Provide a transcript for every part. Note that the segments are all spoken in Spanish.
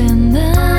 in the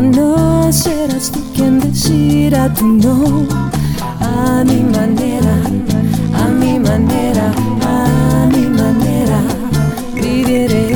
no serás tú quien decida tu no a mi manera, a mi manera, a mi manera, viviré.